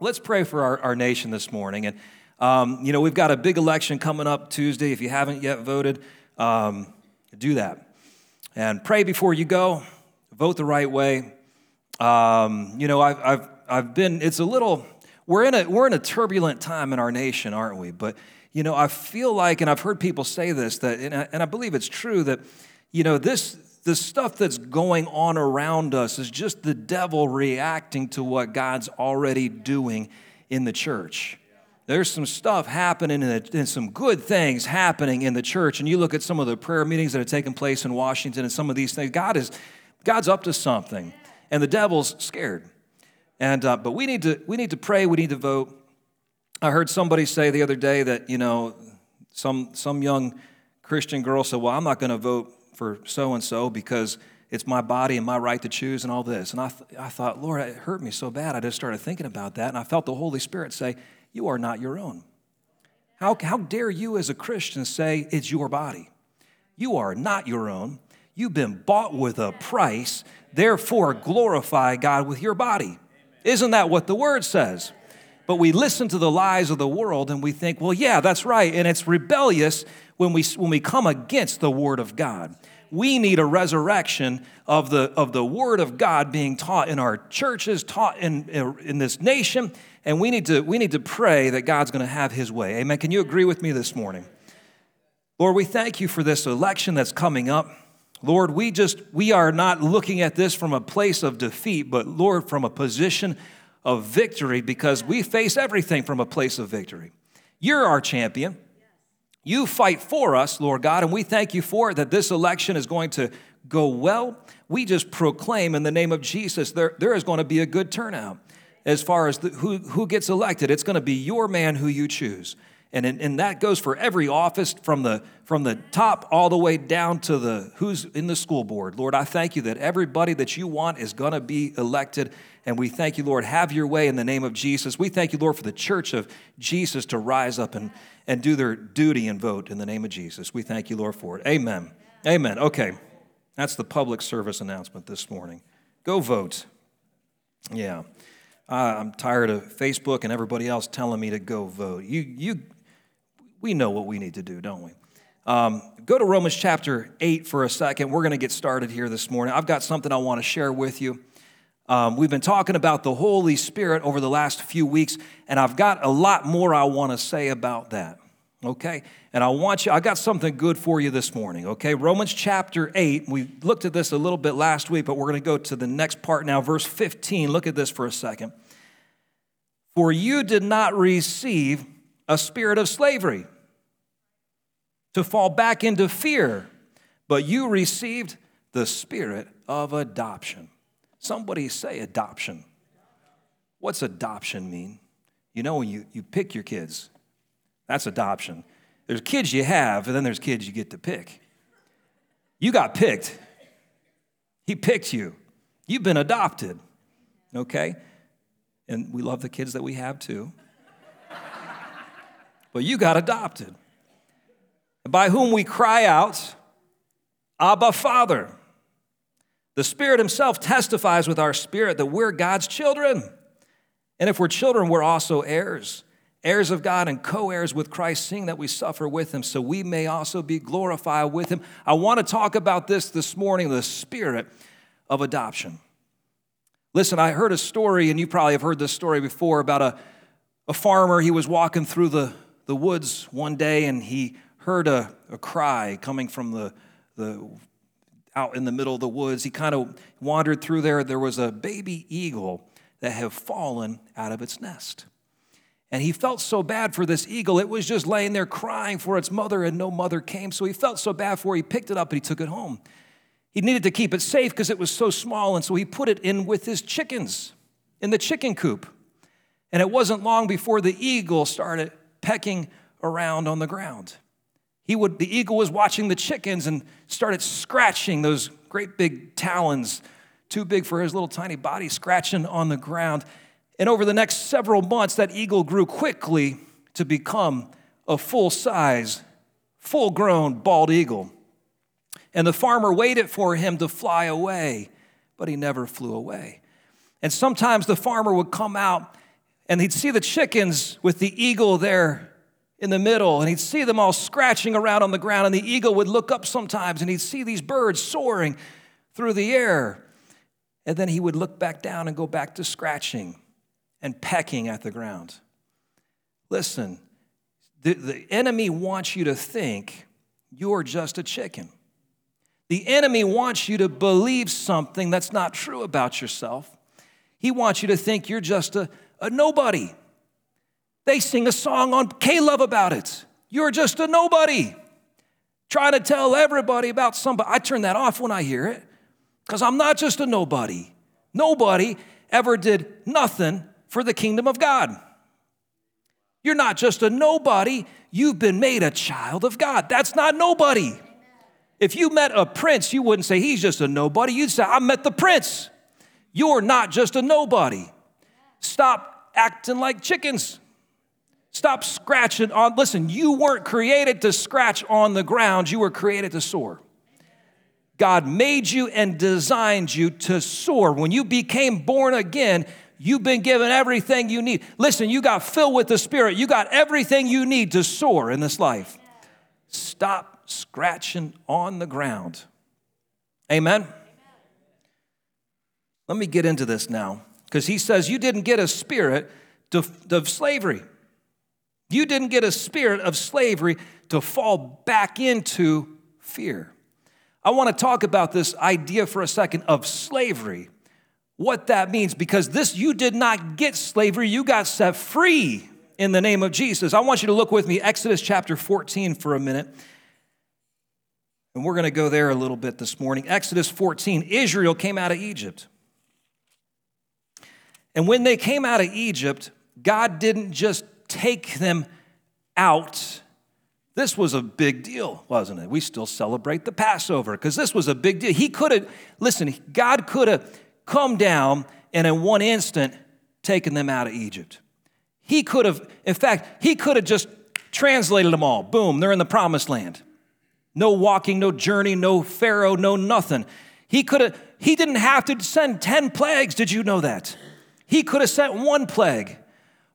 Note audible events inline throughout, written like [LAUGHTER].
Let's pray for our, our nation this morning. And, um, you know, we've got a big election coming up Tuesday. If you haven't yet voted, um, do that. And pray before you go, vote the right way. Um, you know, I've, I've, I've been, it's a little, we're in, a, we're in a turbulent time in our nation, aren't we? But, you know, I feel like, and I've heard people say this, that, and I, and I believe it's true, that, you know, this, the stuff that's going on around us is just the devil reacting to what God's already doing in the church. There's some stuff happening and some good things happening in the church. And you look at some of the prayer meetings that have taken place in Washington and some of these things. God is, God's up to something, and the devil's scared. And uh, but we need to we need to pray. We need to vote. I heard somebody say the other day that you know some some young Christian girl said, "Well, I'm not going to vote for so and so because it's my body and my right to choose and all this. And I, th- I thought, Lord, it hurt me so bad. I just started thinking about that. And I felt the Holy Spirit say, You are not your own. How, how dare you as a Christian say it's your body? You are not your own. You've been bought with a price. Therefore, glorify God with your body. Isn't that what the word says? But we listen to the lies of the world and we think, well, yeah, that's right. And it's rebellious when we, when we come against the word of God we need a resurrection of the, of the Word of God being taught in our churches, taught in, in this nation, and we need, to, we need to pray that God's going to have His way. Amen. Can you agree with me this morning? Lord, we thank you for this election that's coming up. Lord, we just, we are not looking at this from a place of defeat, but Lord, from a position of victory because we face everything from a place of victory. You're our champion. You fight for us, Lord God, and we thank you for it that this election is going to go well. We just proclaim in the name of Jesus there, there is going to be a good turnout as far as the, who, who gets elected. It's going to be your man who you choose. And, and that goes for every office from the, from the top all the way down to the who's in the school board. Lord, I thank you that everybody that you want is going to be elected. And we thank you, Lord, have your way in the name of Jesus. We thank you, Lord, for the church of Jesus to rise up and, and do their duty and vote in the name of Jesus. We thank you, Lord, for it. Amen. Amen. Okay. That's the public service announcement this morning. Go vote. Yeah. Uh, I'm tired of Facebook and everybody else telling me to go vote. You, you, we know what we need to do, don't we? Um, go to Romans chapter 8 for a second. We're going to get started here this morning. I've got something I want to share with you. Um, we've been talking about the Holy Spirit over the last few weeks, and I've got a lot more I want to say about that. Okay? And I want you, I got something good for you this morning. Okay? Romans chapter 8. We looked at this a little bit last week, but we're going to go to the next part now, verse 15. Look at this for a second. For you did not receive a spirit of slavery to fall back into fear, but you received the spirit of adoption Somebody say adoption. What's adoption mean? You know, when you, you pick your kids, that's adoption. There's kids you have, and then there's kids you get to pick. You got picked. He picked you. You've been adopted, okay? And we love the kids that we have too. [LAUGHS] but you got adopted. By whom we cry out, Abba, Father. The Spirit Himself testifies with our spirit that we're God's children. And if we're children, we're also heirs, heirs of God and co heirs with Christ, seeing that we suffer with Him, so we may also be glorified with Him. I want to talk about this this morning the spirit of adoption. Listen, I heard a story, and you probably have heard this story before, about a, a farmer. He was walking through the, the woods one day and he heard a, a cry coming from the, the out in the middle of the woods. He kind of wandered through there. There was a baby eagle that had fallen out of its nest. And he felt so bad for this eagle. It was just laying there crying for its mother, and no mother came. So he felt so bad for it. He picked it up and he took it home. He needed to keep it safe because it was so small, and so he put it in with his chickens in the chicken coop. And it wasn't long before the eagle started pecking around on the ground he would the eagle was watching the chickens and started scratching those great big talons too big for his little tiny body scratching on the ground. And over the next several months that eagle grew quickly to become a full size full grown bald eagle. And the farmer waited for him to fly away but he never flew away. And sometimes the farmer would come out and he'd see the chickens with the eagle there in the middle, and he'd see them all scratching around on the ground, and the eagle would look up sometimes, and he'd see these birds soaring through the air. And then he would look back down and go back to scratching and pecking at the ground. Listen, the, the enemy wants you to think you're just a chicken. The enemy wants you to believe something that's not true about yourself. He wants you to think you're just a, a nobody. They sing a song on Love about it. You're just a nobody. Trying to tell everybody about somebody. I turn that off when I hear it because I'm not just a nobody. Nobody ever did nothing for the kingdom of God. You're not just a nobody, you've been made a child of God. That's not nobody. If you met a prince, you wouldn't say he's just a nobody. You'd say, I met the prince. You're not just a nobody. Stop acting like chickens. Stop scratching on. Listen, you weren't created to scratch on the ground, you were created to soar. God made you and designed you to soar. When you became born again, you've been given everything you need. Listen, you got filled with the Spirit. You got everything you need to soar in this life. Stop scratching on the ground. Amen? Let me get into this now because he says you didn't get a spirit of slavery. You didn't get a spirit of slavery to fall back into fear. I want to talk about this idea for a second of slavery, what that means, because this, you did not get slavery, you got set free in the name of Jesus. I want you to look with me, Exodus chapter 14 for a minute. And we're going to go there a little bit this morning. Exodus 14, Israel came out of Egypt. And when they came out of Egypt, God didn't just take them out this was a big deal, wasn't it? We still celebrate the Passover because this was a big deal. He could have, listen, God could have come down and in one instant taken them out of Egypt. He could have, in fact, he could have just translated them all. Boom, they're in the promised land. No walking, no journey, no Pharaoh, no nothing. He could have, he didn't have to send 10 plagues. Did you know that? He could have sent one plague.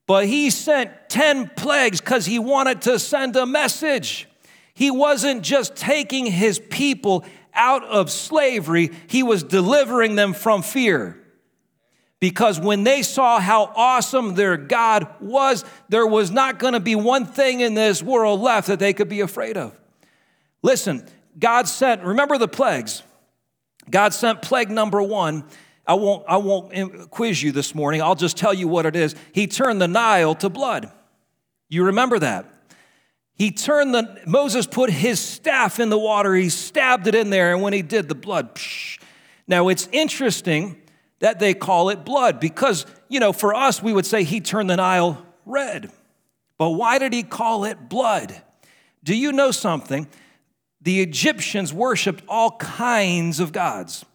But he sent 10 plagues because he wanted to send a message. He wasn't just taking his people out of slavery, he was delivering them from fear. Because when they saw how awesome their God was, there was not going to be one thing in this world left that they could be afraid of. Listen, God sent, remember the plagues. God sent plague number one I won't, I won't quiz you this morning. I'll just tell you what it is. He turned the Nile to blood. You remember that? He turned the, Moses put his staff in the water, he stabbed it in there, and when he did, the blood, psh. Now it's interesting that they call it blood because, you know, for us, we would say he turned the Nile red. But why did he call it blood? Do you know something? The Egyptians worshiped all kinds of gods.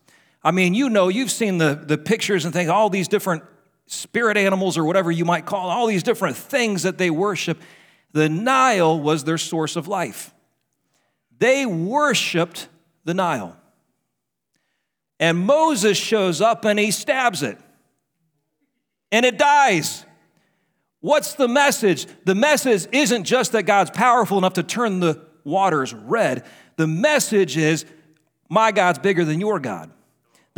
I mean, you know, you've seen the, the pictures and things, all these different spirit animals or whatever you might call all these different things that they worship. The Nile was their source of life. They worshiped the Nile. And Moses shows up and he stabs it. And it dies. What's the message? The message isn't just that God's powerful enough to turn the waters red. The message is, my God's bigger than your God.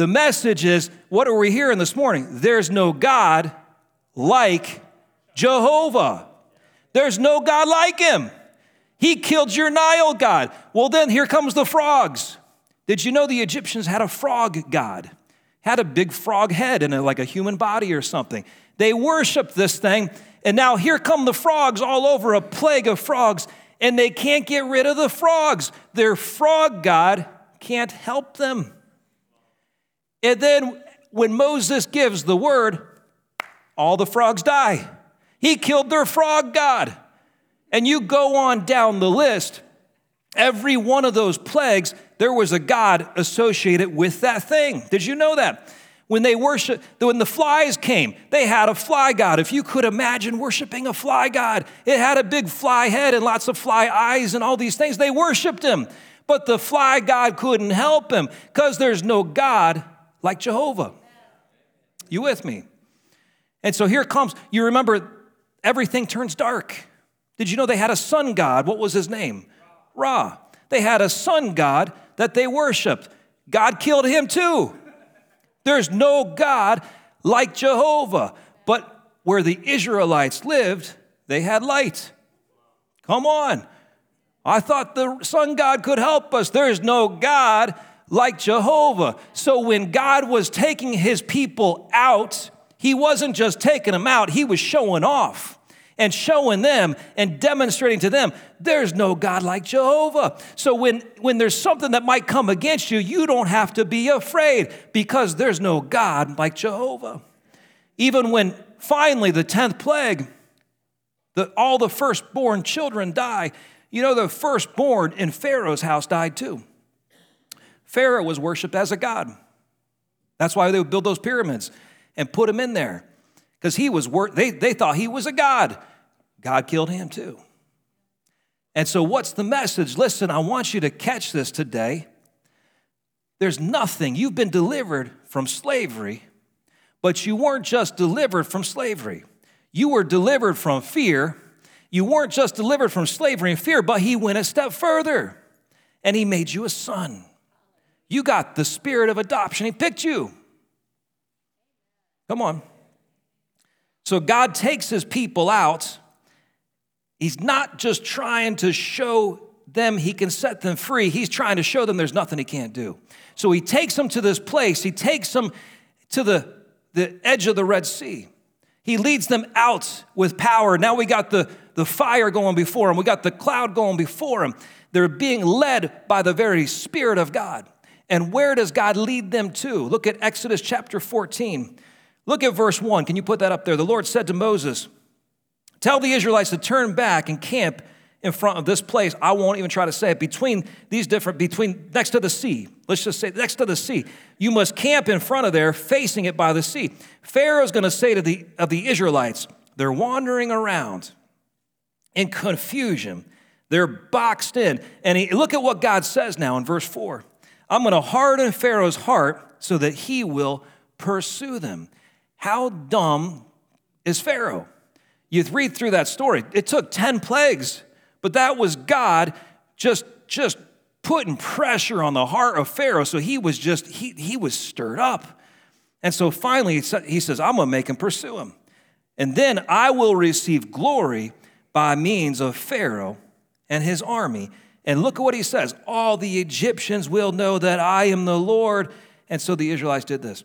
The message is what are we hearing this morning? There's no God like Jehovah. There's no God like him. He killed your Nile God. Well, then here comes the frogs. Did you know the Egyptians had a frog god? Had a big frog head and like a human body or something. They worshiped this thing, and now here come the frogs all over, a plague of frogs, and they can't get rid of the frogs. Their frog god can't help them. And then when Moses gives the word, all the frogs die. He killed their frog god. And you go on down the list, every one of those plagues, there was a god associated with that thing. Did you know that? When they worship, when the flies came, they had a fly god. If you could imagine worshiping a fly god, it had a big fly head and lots of fly eyes and all these things. They worshiped him. But the fly god couldn't help him because there's no God like Jehovah. You with me? And so here comes, you remember, everything turns dark. Did you know they had a sun god? What was his name? Ra. They had a sun god that they worshiped. God killed him too. There's no God like Jehovah. But where the Israelites lived, they had light. Come on. I thought the sun God could help us. There's no God like Jehovah. So when God was taking his people out, he wasn't just taking them out, he was showing off and showing them and demonstrating to them there's no God like Jehovah. So when, when there's something that might come against you, you don't have to be afraid because there's no God like Jehovah. Even when finally the 10th plague, the, all the firstborn children die, you know, the firstborn in Pharaoh's house died too. Pharaoh was worshiped as a god. That's why they would build those pyramids and put him in there because he was wor- they, they thought he was a god. God killed him too. And so, what's the message? Listen, I want you to catch this today. There's nothing, you've been delivered from slavery, but you weren't just delivered from slavery. You were delivered from fear. You weren't just delivered from slavery and fear, but He went a step further and He made you a son. You got the spirit of adoption. He picked you. Come on. So God takes his people out. He's not just trying to show them he can set them free, he's trying to show them there's nothing he can't do. So he takes them to this place, he takes them to the, the edge of the Red Sea. He leads them out with power. Now we got the, the fire going before him, we got the cloud going before him. They're being led by the very Spirit of God. And where does God lead them to? Look at Exodus chapter 14. Look at verse 1. Can you put that up there? The Lord said to Moses, Tell the Israelites to turn back and camp in front of this place. I won't even try to say it. Between these different, between next to the sea. Let's just say next to the sea. You must camp in front of there, facing it by the sea. Pharaoh's going to say to the of the Israelites, they're wandering around in confusion. They're boxed in. And he, look at what God says now in verse 4. I'm going to harden Pharaoh's heart so that he will pursue them. How dumb is Pharaoh? You read through that story. It took 10 plagues, but that was God just, just putting pressure on the heart of Pharaoh. So he was just, he, he was stirred up. And so finally, he says, I'm going to make him pursue him. And then I will receive glory by means of Pharaoh and his army. And look at what he says all the Egyptians will know that I am the Lord. And so the Israelites did this.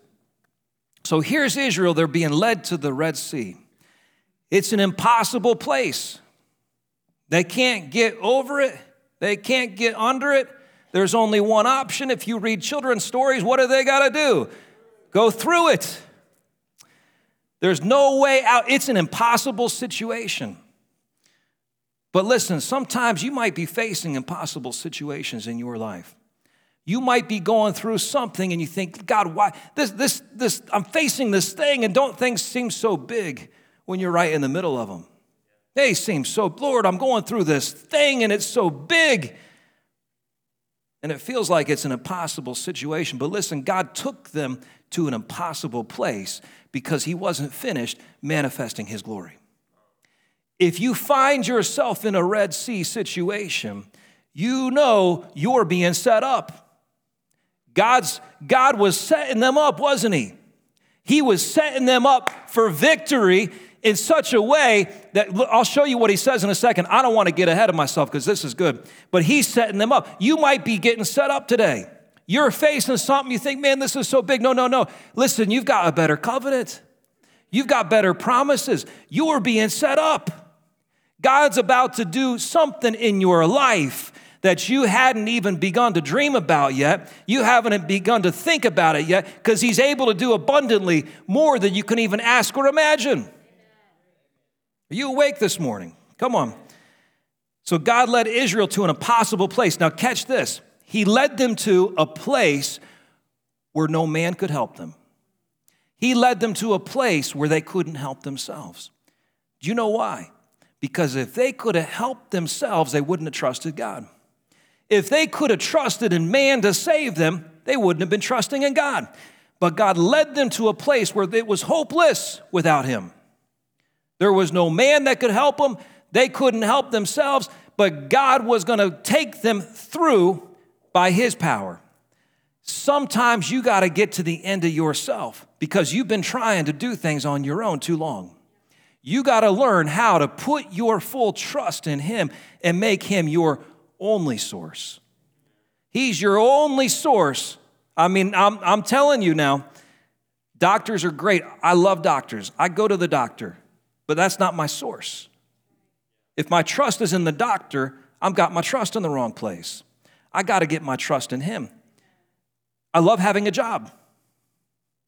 So here's Israel, they're being led to the Red Sea. It's an impossible place. They can't get over it, they can't get under it. There's only one option. If you read children's stories, what do they got to do? Go through it. There's no way out. It's an impossible situation. But listen, sometimes you might be facing impossible situations in your life. You might be going through something and you think, God, why? This, this, this, I'm facing this thing, and don't things seem so big when you're right in the middle of them? They seem so, Lord, I'm going through this thing and it's so big. And it feels like it's an impossible situation. But listen, God took them to an impossible place because He wasn't finished manifesting His glory. If you find yourself in a Red Sea situation, you know you're being set up. God's, God was setting them up, wasn't He? He was setting them up for victory in such a way that I'll show you what he says in a second. I don't want to get ahead of myself because this is good, but he's setting them up. You might be getting set up today. You're facing something you think, man, this is so big. No, no, no. Listen, you've got a better covenant, you've got better promises. You are being set up. God's about to do something in your life that you hadn't even begun to dream about yet. You haven't begun to think about it yet because He's able to do abundantly more than you can even ask or imagine. Are you awake this morning? Come on. So God led Israel to an impossible place. Now, catch this. He led them to a place where no man could help them. He led them to a place where they couldn't help themselves. Do you know why? Because if they could have helped themselves, they wouldn't have trusted God. If they could have trusted in man to save them, they wouldn't have been trusting in God. but God led them to a place where it was hopeless without him. There was no man that could help them, they couldn't help themselves, but God was going to take them through by his power. Sometimes you got to get to the end of yourself because you've been trying to do things on your own too long. You got to learn how to put your full trust in Him and make Him your only source. He's your only source. I mean, I'm, I'm telling you now, doctors are great. I love doctors. I go to the doctor, but that's not my source. If my trust is in the doctor, I've got my trust in the wrong place. I got to get my trust in Him. I love having a job.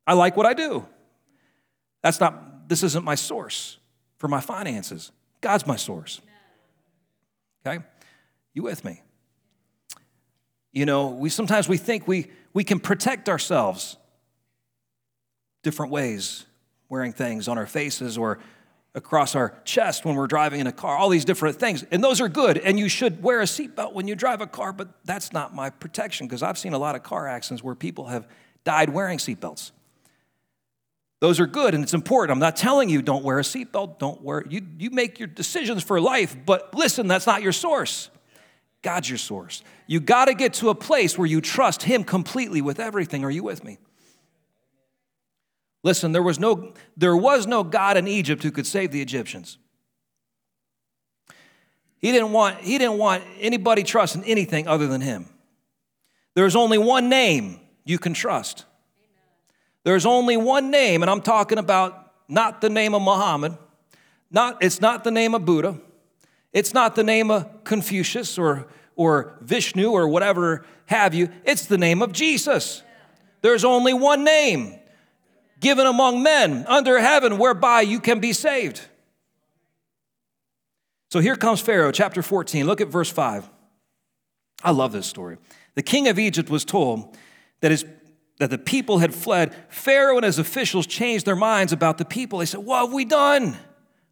I like what I do. That's not, this isn't my source for my finances. God's my source. Okay? You with me? You know, we sometimes we think we we can protect ourselves different ways, wearing things on our faces or across our chest when we're driving in a car, all these different things. And those are good. And you should wear a seatbelt when you drive a car, but that's not my protection because I've seen a lot of car accidents where people have died wearing seatbelts. Those are good and it's important. I'm not telling you don't wear a seatbelt, don't wear you you make your decisions for life, but listen, that's not your source. God's your source. You got to get to a place where you trust him completely with everything. Are you with me? Listen, there was no there was no God in Egypt who could save the Egyptians. He didn't want he didn't want anybody trusting anything other than him. There's only one name you can trust. There's only one name, and I'm talking about not the name of Muhammad, not, it's not the name of Buddha, it's not the name of Confucius or, or Vishnu or whatever have you, it's the name of Jesus. There's only one name given among men under heaven whereby you can be saved. So here comes Pharaoh, chapter 14. Look at verse 5. I love this story. The king of Egypt was told that his that the people had fled, Pharaoh and his officials changed their minds about the people. They said, What have we done?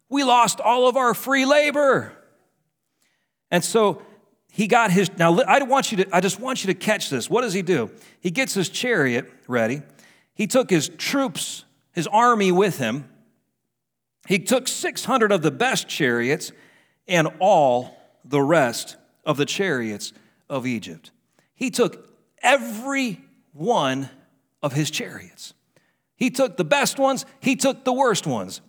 We lost all of our free labor. And so he got his now I want you to I just want you to catch this. What does he do? He gets his chariot ready. He took his troops, his army with him. He took 600 of the best chariots and all the rest of the chariots of Egypt. He took every one of his chariots. He took the best ones, he took the worst ones.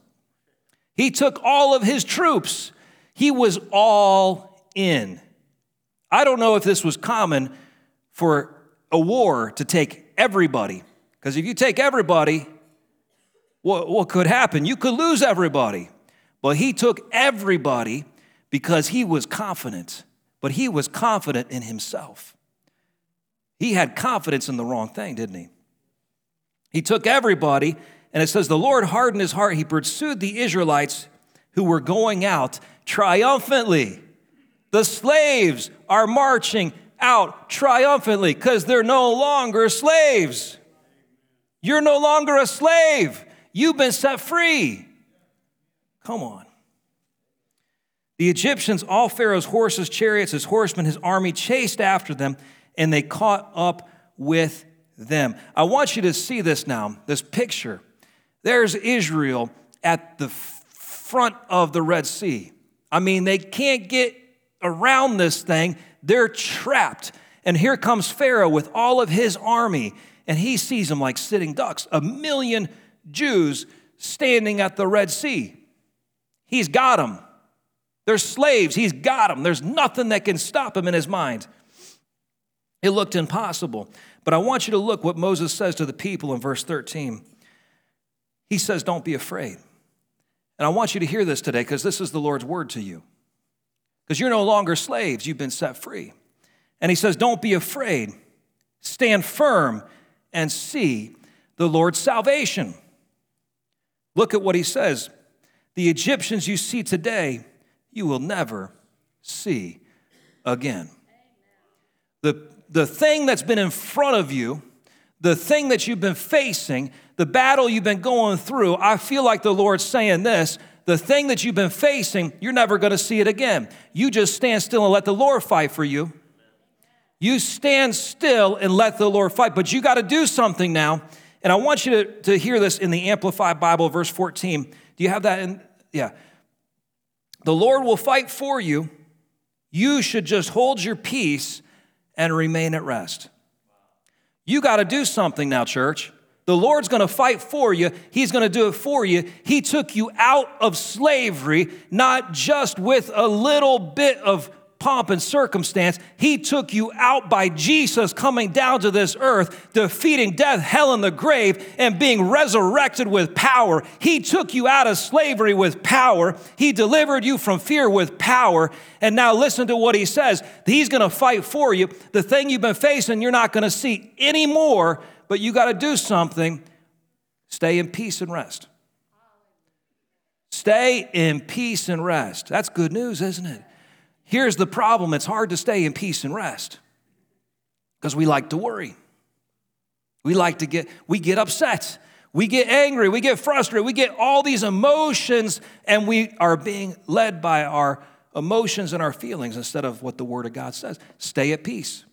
He took all of his troops. He was all in. I don't know if this was common for a war to take everybody, because if you take everybody, what, what could happen? You could lose everybody. But he took everybody because he was confident, but he was confident in himself. He had confidence in the wrong thing, didn't he? He took everybody, and it says, The Lord hardened his heart. He pursued the Israelites who were going out triumphantly. The slaves are marching out triumphantly because they're no longer slaves. You're no longer a slave. You've been set free. Come on. The Egyptians, all Pharaoh's horses, chariots, his horsemen, his army chased after them and they caught up with them. I want you to see this now, this picture. There's Israel at the front of the Red Sea. I mean, they can't get around this thing, they're trapped. And here comes Pharaoh with all of his army, and he sees them like sitting ducks. A million Jews standing at the Red Sea. He's got them. They're slaves. He's got them. There's nothing that can stop him in his mind. It looked impossible. But I want you to look what Moses says to the people in verse 13. He says, Don't be afraid. And I want you to hear this today because this is the Lord's word to you. Because you're no longer slaves, you've been set free. And he says, Don't be afraid. Stand firm and see the Lord's salvation. Look at what he says The Egyptians you see today, you will never see again. The the thing that's been in front of you, the thing that you've been facing, the battle you've been going through, I feel like the Lord's saying this the thing that you've been facing, you're never to see it again. You just stand still and let the Lord fight for you. You stand still and let the Lord fight, but you got to do something now. And I want you to, to hear this in the Amplified Bible, verse 14. Do you have that in? Yeah. The Lord will fight for you. You should just hold your peace and remain at rest. You got to do something now, church. The Lord's going to fight for you. He's going to do it for you. He took you out of slavery, not just with a little bit of pomp and circumstance. He took you out by Jesus coming down to this earth, defeating death, hell, and the grave, and being resurrected with power. He took you out of slavery with power. He delivered you from fear with power. And now listen to what he says He's going to fight for you. The thing you've been facing, you're not going to see anymore, but you got to do something. Stay in peace and rest. Stay in peace and rest. That's good news, isn't it? Here's the problem it's hard to stay in peace and rest because we like to worry. We like to get, we get upset. We get angry. We get frustrated. We get all these emotions, and we are being led by our emotions and our feelings instead of what the Word of God says. Stay at peace.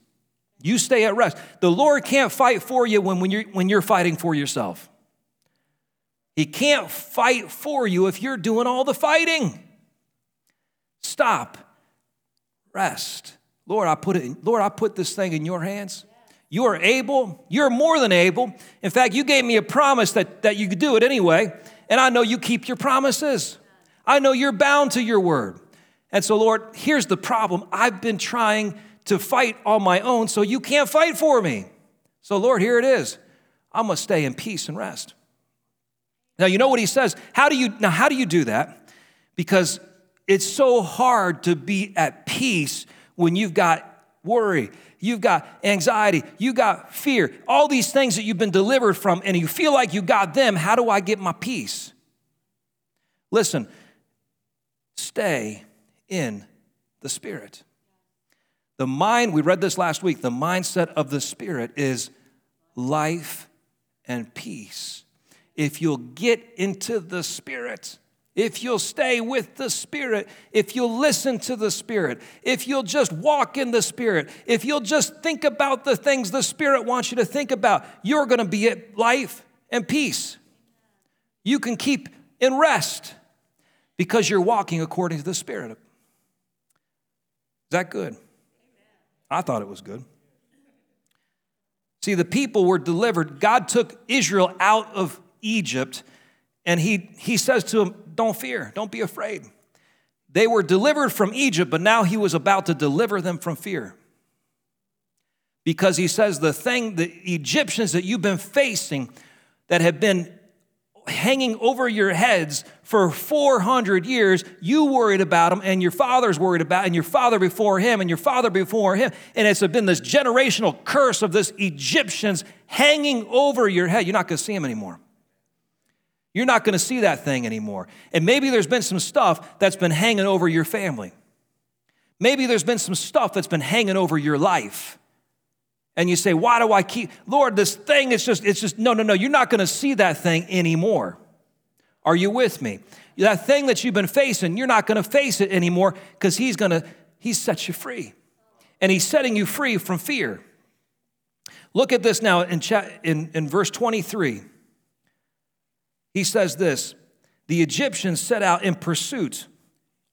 You stay at rest. The Lord can't fight for you when, when, you're, when you're fighting for yourself. He can't fight for you if you're doing all the fighting. Stop rest. Lord, I put it in, Lord, I put this thing in your hands. You are able, you're more than able. In fact, you gave me a promise that, that you could do it anyway, and I know you keep your promises. I know you're bound to your word. And so, Lord, here's the problem. I've been trying to fight on my own, so you can't fight for me. So, Lord, here it is. I'm gonna stay in peace and rest. Now, you know what he says? How do you now how do you do that? Because it's so hard to be at peace when you've got worry, you've got anxiety, you got fear, all these things that you've been delivered from, and you feel like you got them. How do I get my peace? Listen, stay in the Spirit. The mind, we read this last week, the mindset of the Spirit is life and peace. If you'll get into the Spirit, if you'll stay with the Spirit, if you'll listen to the Spirit, if you'll just walk in the Spirit, if you'll just think about the things the Spirit wants you to think about, you're going to be at life and peace. You can keep in rest because you're walking according to the Spirit. Is that good? I thought it was good. See, the people were delivered. God took Israel out of Egypt, and he, he says to them, don't fear, don't be afraid. They were delivered from Egypt, but now he was about to deliver them from fear. Because he says, the thing, the Egyptians that you've been facing that have been hanging over your heads for 400 years, you worried about them, and your father's worried about, and your father before him, and your father before him. And it's been this generational curse of this Egyptians hanging over your head. You're not going to see them anymore. You're not going to see that thing anymore. And maybe there's been some stuff that's been hanging over your family. Maybe there's been some stuff that's been hanging over your life. And you say, Why do I keep, Lord, this thing is just, it's just, no, no, no, you're not going to see that thing anymore. Are you with me? That thing that you've been facing, you're not going to face it anymore because He's going to, He's set you free. And He's setting you free from fear. Look at this now in, in, in verse 23. He says this The Egyptians set out in pursuit.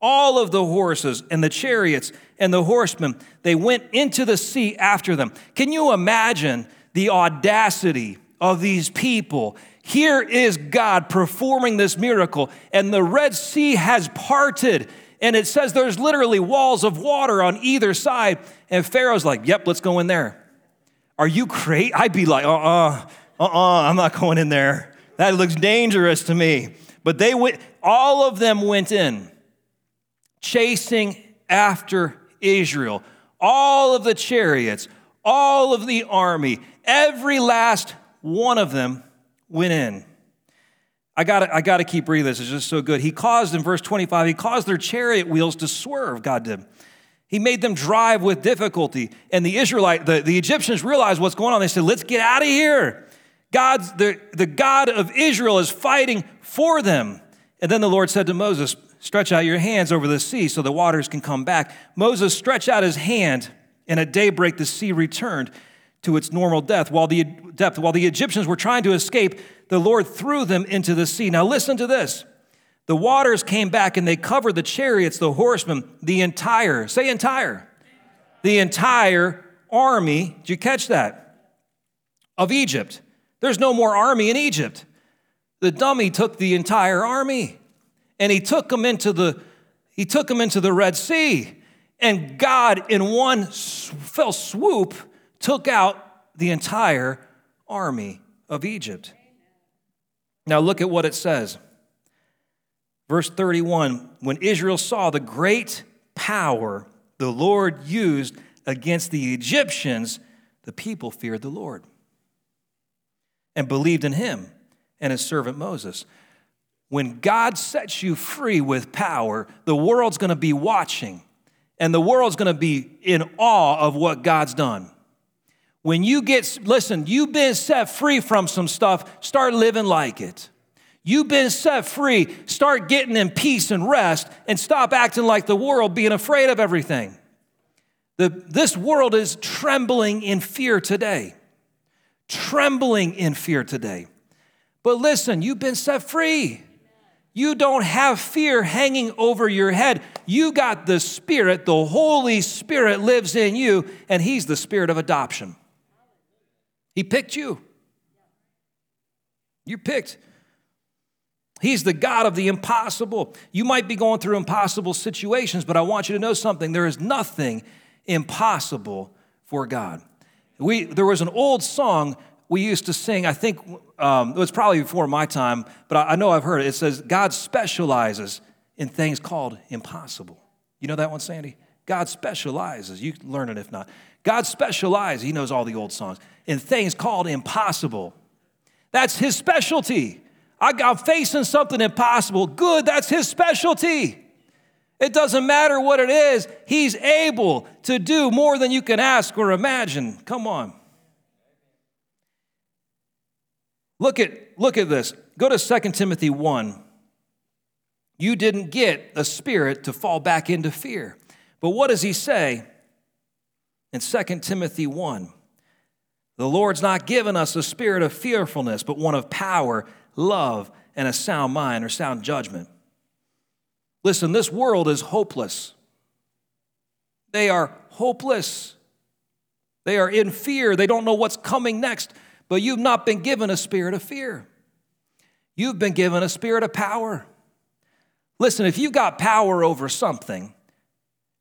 All of the horses and the chariots and the horsemen, they went into the sea after them. Can you imagine the audacity of these people? Here is God performing this miracle, and the Red Sea has parted. And it says there's literally walls of water on either side. And Pharaoh's like, Yep, let's go in there. Are you crazy? I'd be like, Uh uh-uh, uh, uh, I'm not going in there. That looks dangerous to me. But they went, all of them went in, chasing after Israel. All of the chariots, all of the army, every last one of them went in. I gotta, I gotta keep reading this, it's just so good. He caused, in verse 25, he caused their chariot wheels to swerve, God did. He made them drive with difficulty. And the Israelite, the, the Egyptians realized what's going on. They said, Let's get out of here. God's, the, the God of Israel is fighting for them. And then the Lord said to Moses, Stretch out your hands over the sea so the waters can come back. Moses stretched out his hand, and at daybreak the sea returned to its normal depth. While the depth, while the Egyptians were trying to escape, the Lord threw them into the sea. Now listen to this. The waters came back and they covered the chariots, the horsemen, the entire, say entire, the entire army. Did you catch that? Of Egypt. There's no more army in Egypt. The dummy took the entire army and he took them into the he took them into the Red Sea. And God in one fell swoop took out the entire army of Egypt. Now look at what it says. Verse 31 When Israel saw the great power the Lord used against the Egyptians, the people feared the Lord and believed in him and his servant Moses. When God sets you free with power, the world's gonna be watching and the world's gonna be in awe of what God's done. When you get, listen, you've been set free from some stuff, start living like it. You've been set free, start getting in peace and rest, and stop acting like the world, being afraid of everything. The, this world is trembling in fear today. Trembling in fear today. But listen, you've been set free. You don't have fear hanging over your head. You got the Spirit, the Holy Spirit lives in you, and He's the Spirit of adoption. He picked you. You're picked. He's the God of the impossible. You might be going through impossible situations, but I want you to know something. There is nothing impossible for God. We, there was an old song we used to sing, I think um, it was probably before my time, but I, I know I've heard it. It says, God specializes in things called impossible. You know that one, Sandy? God specializes. You learn it if not. God specializes, He knows all the old songs, in things called impossible. That's His specialty. I got facing something impossible. Good, that's His specialty. It doesn't matter what it is, He's able to do more than you can ask or imagine. Come on. Look at, look at this. Go to 2 Timothy 1. You didn't get a spirit to fall back into fear. But what does he say in 2 Timothy 1? The Lord's not given us a spirit of fearfulness, but one of power, love, and a sound mind or sound judgment. Listen, this world is hopeless. They are hopeless. They are in fear. They don't know what's coming next. But you've not been given a spirit of fear. You've been given a spirit of power. Listen, if you've got power over something,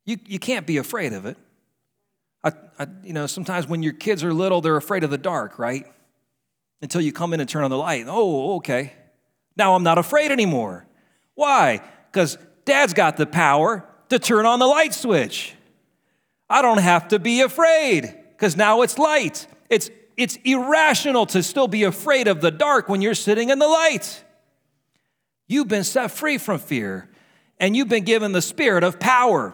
you, you can't be afraid of it. I, I, you know, sometimes when your kids are little, they're afraid of the dark, right? Until you come in and turn on the light. Oh, okay. Now I'm not afraid anymore. Why? Because dad's got the power to turn on the light switch. I don't have to be afraid because now it's light. It's, it's irrational to still be afraid of the dark when you're sitting in the light. You've been set free from fear and you've been given the spirit of power.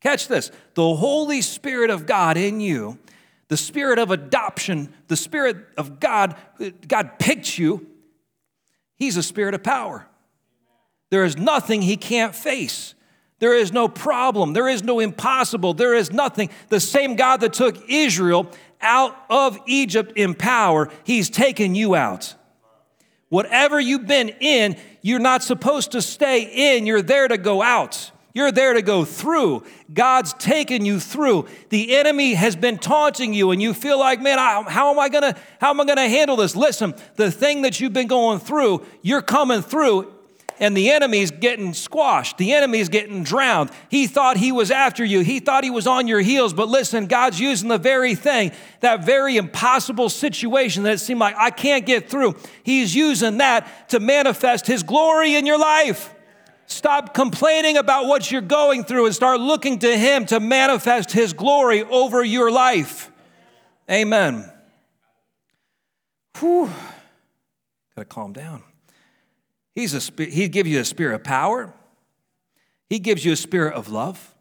Catch this the Holy Spirit of God in you, the spirit of adoption, the spirit of God, God picked you. He's a spirit of power. There is nothing he can't face. There is no problem. There is no impossible. There is nothing. The same God that took Israel out of Egypt in power, he's taken you out. Whatever you've been in, you're not supposed to stay in, you're there to go out. You're there to go through. God's taken you through. The enemy has been taunting you, and you feel like, man, I, how am I gonna, how am I gonna handle this? Listen, the thing that you've been going through, you're coming through, and the enemy's getting squashed. The enemy's getting drowned. He thought he was after you. He thought he was on your heels. But listen, God's using the very thing, that very impossible situation that it seemed like I can't get through. He's using that to manifest his glory in your life. Stop complaining about what you're going through and start looking to Him to manifest His glory over your life. Amen. Whew. Gotta calm down. He's a, he gives you a spirit of power. He gives you a spirit of love.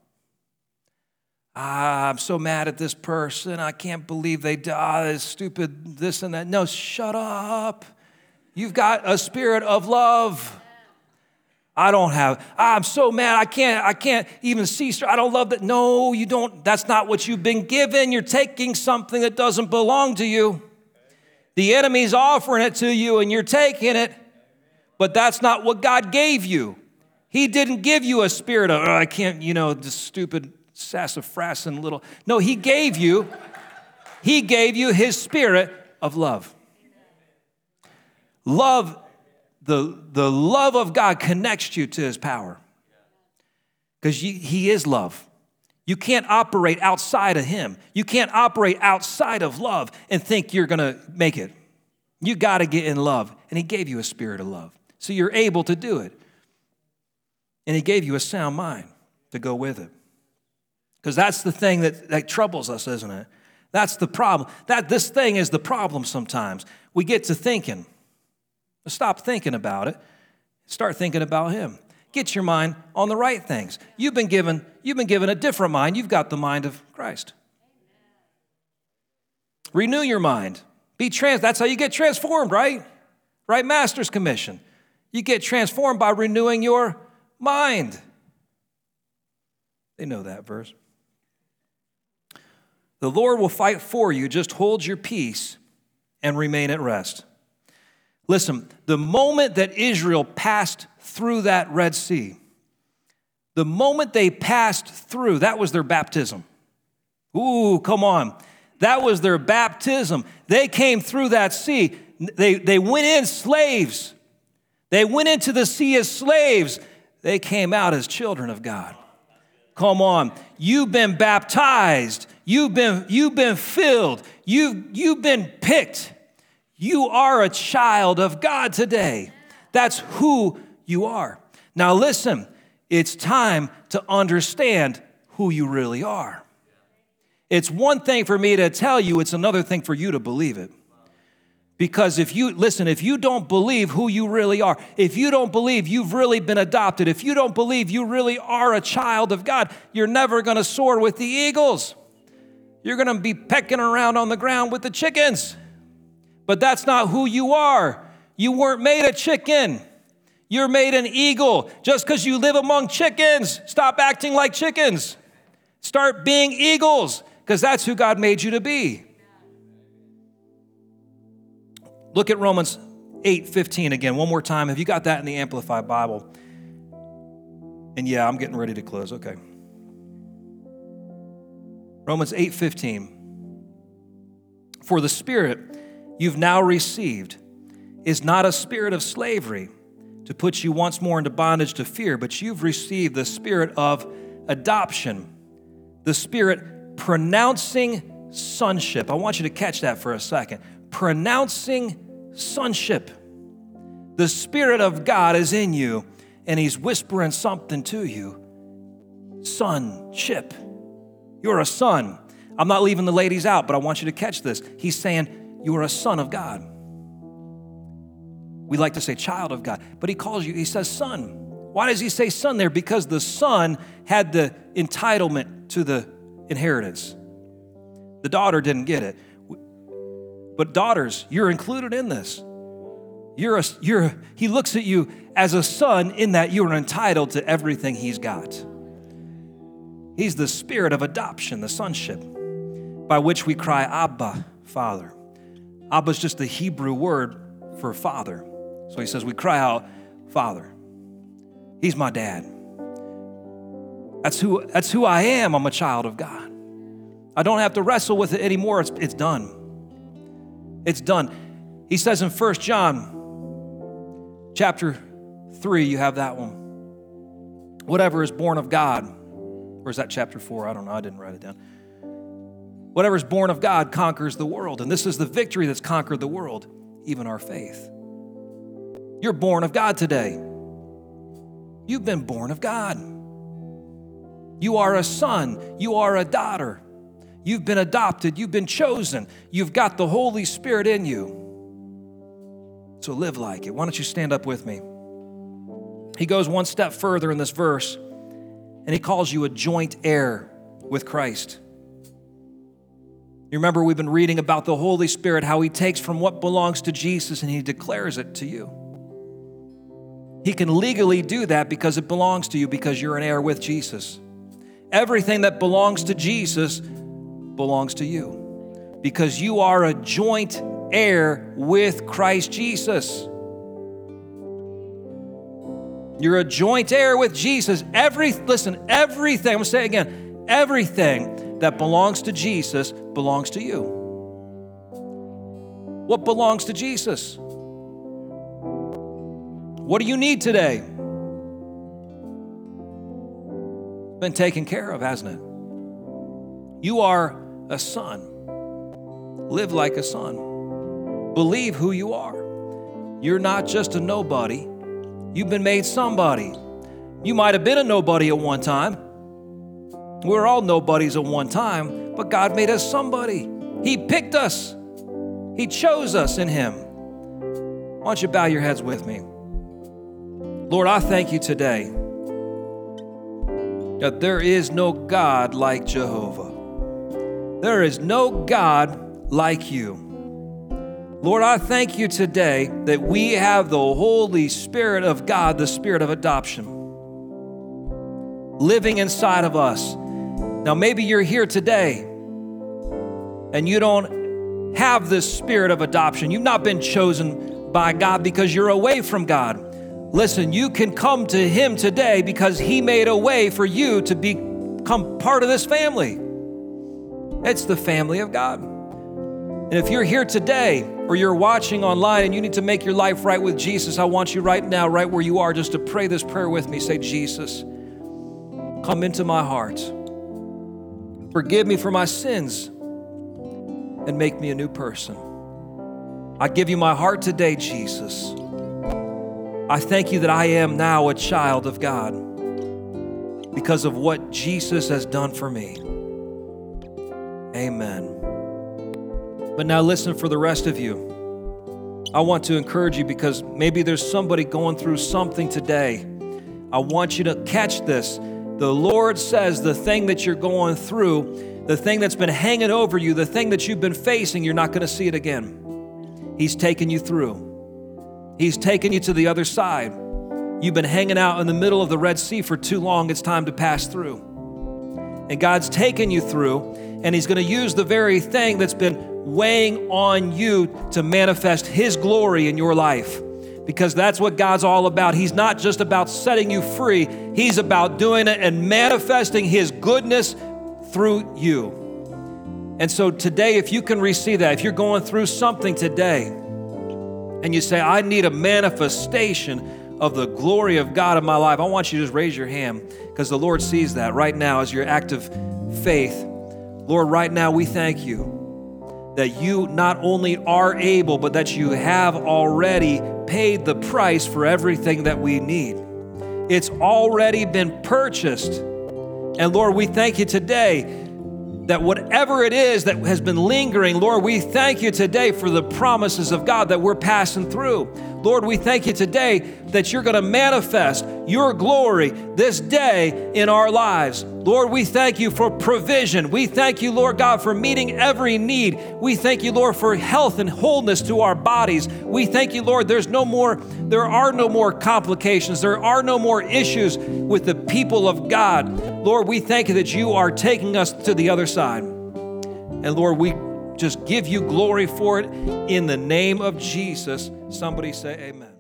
Ah, I'm so mad at this person. I can't believe they died. Stupid, this and that. No, shut up. You've got a spirit of love. I don't have, I'm so mad, I can't, I can't even see, I don't love that. No, you don't, that's not what you've been given. You're taking something that doesn't belong to you. The enemy's offering it to you and you're taking it, but that's not what God gave you. He didn't give you a spirit of, oh, I can't, you know, this stupid sassafras and little. No, He gave you, He gave you His spirit of love. Love, the, the love of God connects you to His power because He is love. You can't operate outside of Him. You can't operate outside of love and think you're gonna make it. You gotta get in love. And He gave you a spirit of love. So you're able to do it. And He gave you a sound mind to go with it. Because that's the thing that, that troubles us, isn't it? That's the problem. That this thing is the problem sometimes. We get to thinking. Stop thinking about it. Start thinking about him. Get your mind on the right things. You've been given, you've been given a different mind. You've got the mind of Christ. Renew your mind. Be trans. That's how you get transformed, right? Right? Master's commission. You get transformed by renewing your mind. They know that verse. The Lord will fight for you. Just hold your peace and remain at rest. Listen, the moment that Israel passed through that Red Sea, the moment they passed through, that was their baptism. Ooh, come on. That was their baptism. They came through that sea. They, they went in slaves. They went into the sea as slaves. They came out as children of God. Come on. You've been baptized. You've been, you've been filled. You've, you've been picked. You are a child of God today. That's who you are. Now, listen, it's time to understand who you really are. It's one thing for me to tell you, it's another thing for you to believe it. Because if you, listen, if you don't believe who you really are, if you don't believe you've really been adopted, if you don't believe you really are a child of God, you're never gonna soar with the eagles. You're gonna be pecking around on the ground with the chickens. But that's not who you are. You weren't made a chicken. You're made an eagle. Just because you live among chickens, stop acting like chickens. Start being eagles, because that's who God made you to be. Look at Romans 8 15 again, one more time. Have you got that in the Amplified Bible? And yeah, I'm getting ready to close. Okay. Romans 8 15. For the Spirit you've now received is not a spirit of slavery to put you once more into bondage to fear, but you've received the spirit of adoption, the spirit pronouncing sonship. I want you to catch that for a second pronouncing sonship. The Spirit of God is in you, and He's whispering something to you. Sonship. You're a son. I'm not leaving the ladies out, but I want you to catch this. He's saying, You are a son of God. We like to say child of God, but He calls you, He says son. Why does He say son there? Because the son had the entitlement to the inheritance. The daughter didn't get it. But daughters, you're included in this. You're a, you're, he looks at you as a son in that you are entitled to everything he's got. He's the spirit of adoption, the sonship, by which we cry, Abba, Father. Abba is just the Hebrew word for father. So he says, We cry out, Father. He's my dad. That's who, that's who I am. I'm a child of God. I don't have to wrestle with it anymore. It's, it's done. It's done. He says in First John chapter 3, you have that one. Whatever is born of God, or is that chapter 4? I don't know. I didn't write it down. Whatever is born of God conquers the world. And this is the victory that's conquered the world, even our faith. You're born of God today. You've been born of God. You are a son. You are a daughter. You've been adopted, you've been chosen, you've got the Holy Spirit in you. So live like it. Why don't you stand up with me? He goes one step further in this verse and he calls you a joint heir with Christ. You remember, we've been reading about the Holy Spirit, how he takes from what belongs to Jesus and he declares it to you. He can legally do that because it belongs to you because you're an heir with Jesus. Everything that belongs to Jesus belongs to you because you are a joint heir with Christ Jesus. You're a joint heir with Jesus. Every listen, everything, I'm gonna say it again, everything that belongs to Jesus belongs to you. What belongs to Jesus? What do you need today? Been taken care of, hasn't it? You are a son. Live like a son. Believe who you are. You're not just a nobody. You've been made somebody. You might have been a nobody at one time. We're all nobodies at one time, but God made us somebody. He picked us, He chose us in Him. Why don't you bow your heads with me? Lord, I thank you today that there is no God like Jehovah. There is no God like you. Lord, I thank you today that we have the Holy Spirit of God, the Spirit of adoption, living inside of us. Now, maybe you're here today and you don't have this spirit of adoption. You've not been chosen by God because you're away from God. Listen, you can come to Him today because He made a way for you to become part of this family. It's the family of God. And if you're here today or you're watching online and you need to make your life right with Jesus, I want you right now, right where you are, just to pray this prayer with me. Say, Jesus, come into my heart. Forgive me for my sins and make me a new person. I give you my heart today, Jesus. I thank you that I am now a child of God because of what Jesus has done for me. Amen. But now, listen for the rest of you. I want to encourage you because maybe there's somebody going through something today. I want you to catch this. The Lord says the thing that you're going through, the thing that's been hanging over you, the thing that you've been facing, you're not going to see it again. He's taken you through, He's taken you to the other side. You've been hanging out in the middle of the Red Sea for too long, it's time to pass through. And God's taken you through, and He's going to use the very thing that's been weighing on you to manifest His glory in your life. Because that's what God's all about. He's not just about setting you free, He's about doing it and manifesting His goodness through you. And so today, if you can receive that, if you're going through something today and you say, I need a manifestation of the glory of God in my life, I want you to just raise your hand because the Lord sees that right now as your act of faith. Lord, right now we thank you that you not only are able, but that you have already paid the price for everything that we need. It's already been purchased. And Lord, we thank you today that whatever it is that has been lingering, Lord, we thank you today for the promises of God that we're passing through. Lord, we thank you today that you're going to manifest your glory this day in our lives. Lord, we thank you for provision. We thank you, Lord God, for meeting every need. We thank you, Lord, for health and wholeness to our bodies. We thank you, Lord, there's no more there are no more complications. There are no more issues with the people of God. Lord, we thank you that you are taking us to the other side. And Lord, we just give you glory for it in the name of Jesus. Somebody say amen.